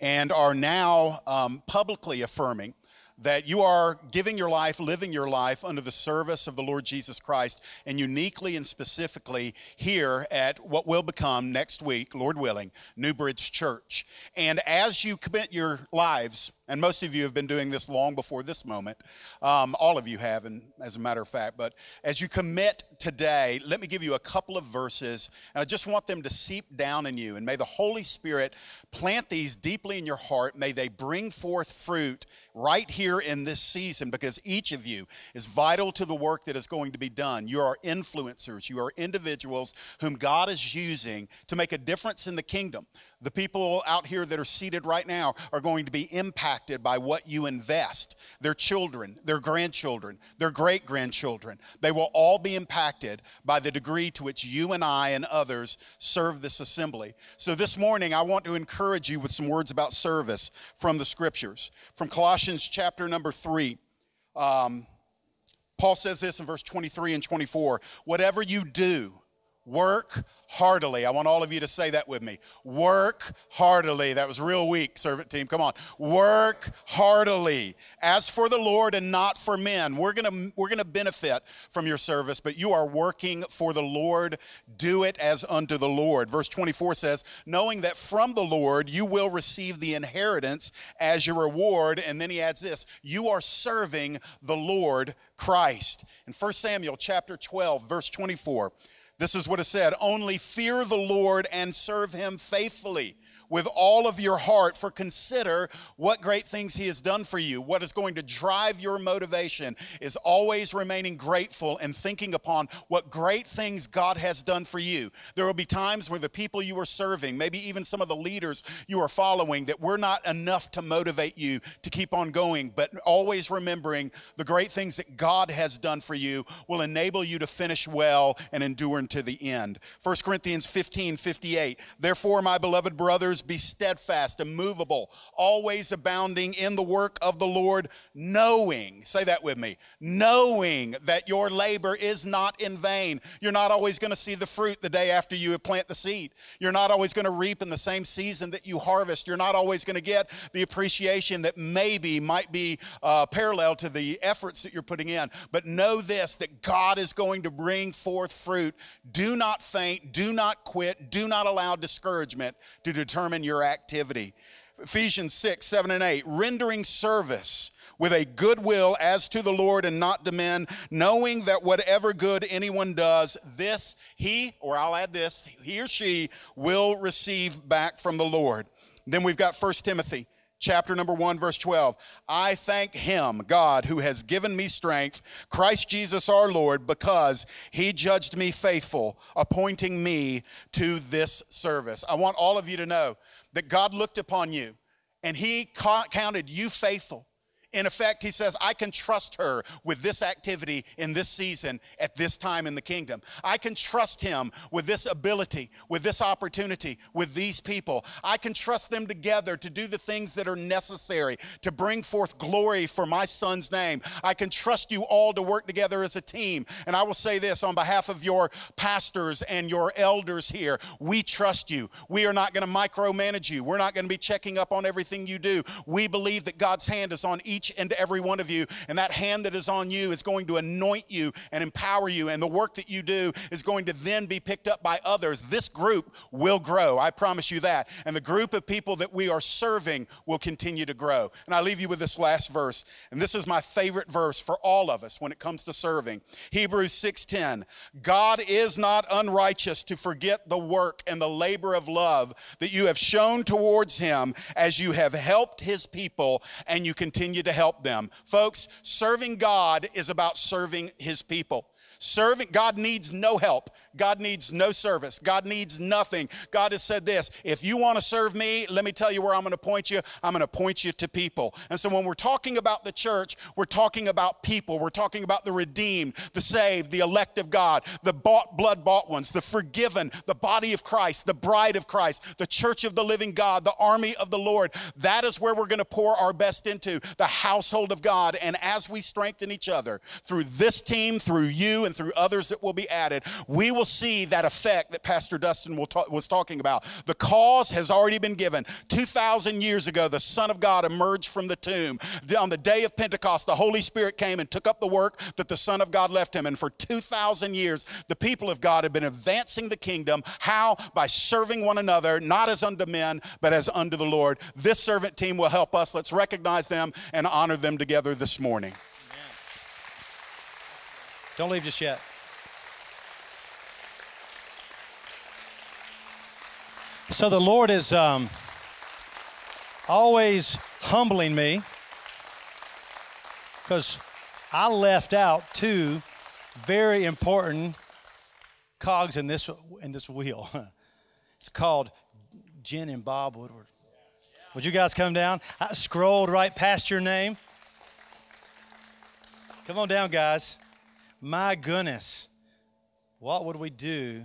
and are now um, publicly affirming that you are giving your life, living your life under the service of the Lord Jesus Christ, and uniquely and specifically here at what will become next week, Lord willing, New Bridge Church. And as you commit your lives, and most of you have been doing this long before this moment, um, all of you have, and as a matter of fact, but as you commit today, let me give you a couple of verses, and I just want them to seep down in you. And may the Holy Spirit plant these deeply in your heart. May they bring forth fruit right here in this season because each of you is vital to the work that is going to be done. You are influencers, you are individuals whom God is using to make a difference in the kingdom. The people out here that are seated right now are going to be impacted by what you invest. Their children, their grandchildren, their great grandchildren, they will all be impacted by the degree to which you and I and others serve this assembly. So this morning, I want to encourage you with some words about service from the scriptures. From Colossians chapter number three. Um, Paul says this in verse 23 and 24 whatever you do, work heartily. I want all of you to say that with me. Work heartily. That was real weak, servant team. Come on. Work heartily as for the Lord and not for men. We're going to we're going to benefit from your service, but you are working for the Lord. Do it as unto the Lord. Verse 24 says, "Knowing that from the Lord you will receive the inheritance as your reward." And then he adds this, "You are serving the Lord Christ." In 1 Samuel chapter 12, verse 24, this is what it said Only fear the Lord and serve him faithfully with all of your heart, for consider what great things He has done for you. What is going to drive your motivation is always remaining grateful and thinking upon what great things God has done for you. There will be times where the people you are serving, maybe even some of the leaders you are following, that we're not enough to motivate you to keep on going, but always remembering the great things that God has done for you will enable you to finish well and endure unto the end. 1 Corinthians 15 58. Therefore, my beloved brothers, be steadfast, immovable, always abounding in the work of the Lord, knowing, say that with me, knowing that your labor is not in vain. You're not always going to see the fruit the day after you plant the seed. You're not always going to reap in the same season that you harvest. You're not always going to get the appreciation that maybe might be uh, parallel to the efforts that you're putting in. But know this that God is going to bring forth fruit. Do not faint, do not quit, do not allow discouragement to determine determine your activity. Ephesians 6, 7, and 8, rendering service with a good will as to the Lord and not to men, knowing that whatever good anyone does, this he, or I'll add this, he or she will receive back from the Lord. Then we've got 1 Timothy chapter number 1 verse 12 i thank him god who has given me strength christ jesus our lord because he judged me faithful appointing me to this service. I want all of you to know that god looked upon you and he counted you faithful in effect, he says, I can trust her with this activity in this season at this time in the kingdom. I can trust him with this ability, with this opportunity, with these people. I can trust them together to do the things that are necessary to bring forth glory for my son's name. I can trust you all to work together as a team. And I will say this on behalf of your pastors and your elders here we trust you. We are not going to micromanage you, we're not going to be checking up on everything you do. We believe that God's hand is on each each and every one of you. And that hand that is on you is going to anoint you and empower you. And the work that you do is going to then be picked up by others. This group will grow. I promise you that. And the group of people that we are serving will continue to grow. And I leave you with this last verse. And this is my favorite verse for all of us when it comes to serving. Hebrews 6:10. God is not unrighteous to forget the work and the labor of love that you have shown towards him as you have helped his people and you continue to help them. Folks, serving God is about serving his people. Serving, God needs no help. God needs no service. God needs nothing. God has said this if you want to serve me, let me tell you where I'm going to point you. I'm going to point you to people. And so when we're talking about the church, we're talking about people. We're talking about the redeemed, the saved, the elect of God, the bought, blood bought ones, the forgiven, the body of Christ, the bride of Christ, the church of the living God, the army of the Lord. That is where we're going to pour our best into the household of God. And as we strengthen each other through this team, through you, and through others that will be added, we will see that effect that Pastor Dustin was talking about. The cause has already been given. 2,000 years ago, the Son of God emerged from the tomb. On the day of Pentecost, the Holy Spirit came and took up the work that the Son of God left him. And for 2,000 years, the people of God have been advancing the kingdom. How? By serving one another, not as unto men, but as unto the Lord. This servant team will help us. Let's recognize them and honor them together this morning. Don't leave just yet. So the Lord is um, always humbling me because I left out two very important cogs in this in this wheel. [LAUGHS] It's called Jen and Bob Woodward. Would you guys come down? I scrolled right past your name. Come on down, guys. My goodness, what would we do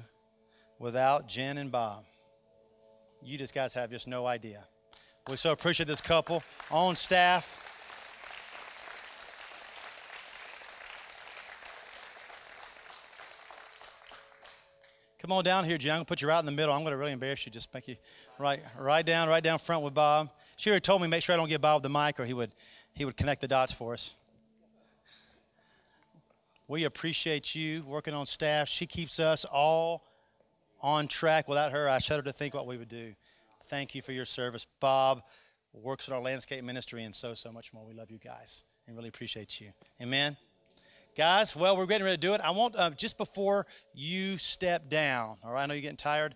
without Jen and Bob? You just guys have just no idea. We so appreciate this couple on staff. Come on down here, Jen. I'm gonna put you right in the middle. I'm gonna really embarrass you. Just make you right, right down, right down front with Bob. She already told me make sure I don't get Bob the mic, or he would, he would connect the dots for us. We appreciate you working on staff. She keeps us all on track. Without her, I shudder to think what we would do. Thank you for your service. Bob works in our landscape ministry and so, so much more. We love you guys and really appreciate you. Amen. Guys, well, we're getting ready to do it. I want, uh, just before you step down, all right, I know you're getting tired.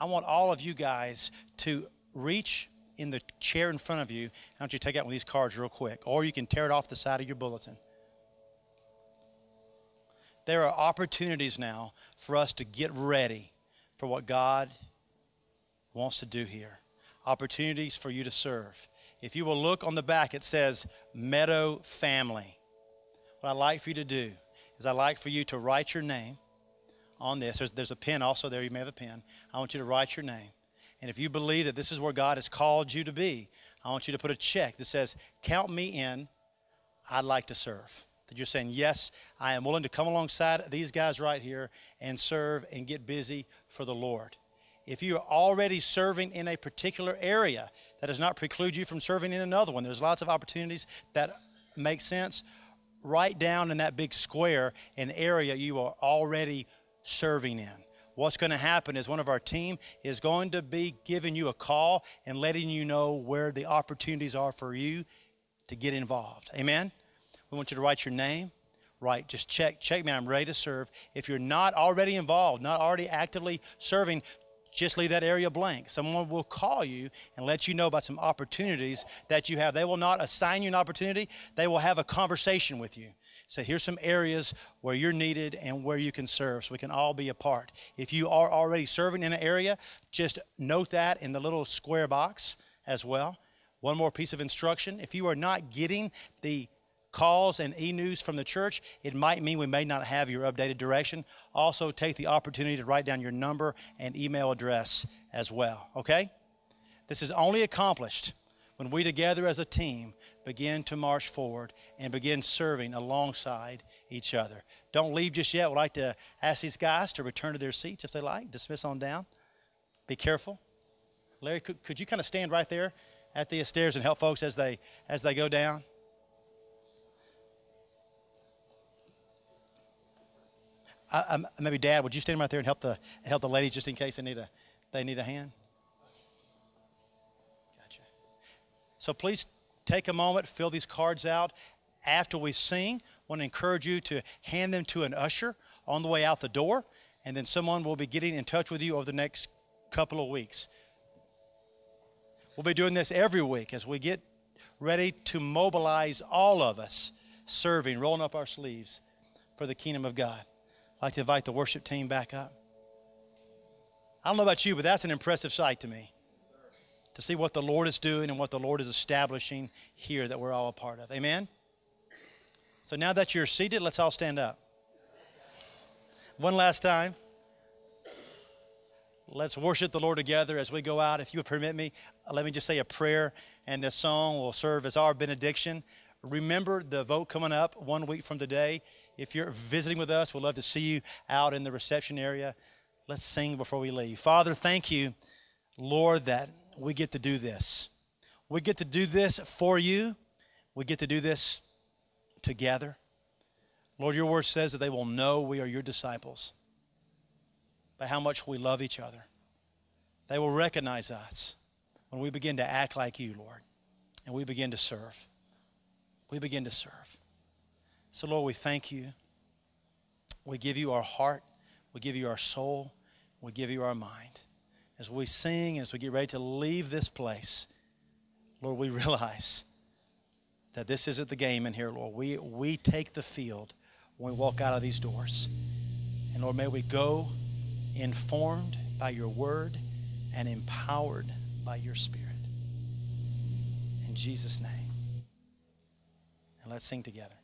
I want all of you guys to reach in the chair in front of you. I want you to take out one of these cards real quick, or you can tear it off the side of your bulletin there are opportunities now for us to get ready for what God wants to do here. Opportunities for you to serve. If you will look on the back, it says Meadow Family. What I'd like for you to do is I'd like for you to write your name on this. There's, there's a pen also there. You may have a pen. I want you to write your name. And if you believe that this is where God has called you to be, I want you to put a check that says, Count me in. I'd like to serve that you're saying, Yes, I am willing to come alongside these guys right here and serve and get busy for the Lord. If you are already serving in a particular area, that does not preclude you from serving in another one. There's lots of opportunities that make sense. Write down in that big square an area you are already serving in. What's going to happen is one of our team is going to be giving you a call and letting you know where the opportunities are for you to get involved. Amen? We want you to write your name. Right, just check, check me. I'm ready to serve. If you're not already involved, not already actively serving, just leave that area blank. Someone will call you and let you know about some opportunities that you have. They will not assign you an opportunity, they will have a conversation with you. Say, here's some areas where you're needed and where you can serve so we can all be a part. If you are already serving in an area, just note that in the little square box as well. One more piece of instruction if you are not getting the calls and e news from the church, it might mean we may not have your updated direction. Also, take the opportunity to write down your number and email address as well, okay? This is only accomplished when we together as a team begin to march forward and begin serving alongside each other. Don't leave just yet. We'd like to ask these guys to return to their seats if they like, dismiss on down. Be careful. Larry, could, could you kind of stand right there at the stairs and help folks as they as they go down? I, maybe Dad, would you stand right there and help the and help the ladies just in case they need a they need a hand? Gotcha. So please take a moment, fill these cards out. After we sing, I want to encourage you to hand them to an usher on the way out the door, and then someone will be getting in touch with you over the next couple of weeks. We'll be doing this every week as we get ready to mobilize all of us serving, rolling up our sleeves for the kingdom of God. I'd like to invite the worship team back up. I don't know about you, but that's an impressive sight to me. To see what the Lord is doing and what the Lord is establishing here that we're all a part of. Amen? So now that you're seated, let's all stand up. One last time. Let's worship the Lord together as we go out. If you would permit me, uh, let me just say a prayer, and this song will serve as our benediction. Remember the vote coming up one week from today. If you're visiting with us, we'd love to see you out in the reception area. Let's sing before we leave. Father, thank you, Lord, that we get to do this. We get to do this for you. We get to do this together. Lord, your word says that they will know we are your disciples by how much we love each other. They will recognize us when we begin to act like you, Lord, and we begin to serve. We begin to serve. So, Lord, we thank you. We give you our heart. We give you our soul. We give you our mind. As we sing, as we get ready to leave this place, Lord, we [LAUGHS] realize that this isn't the game in here, Lord. We, we take the field when we walk out of these doors. And Lord, may we go informed by your word and empowered by your spirit. In Jesus' name. And let's sing together.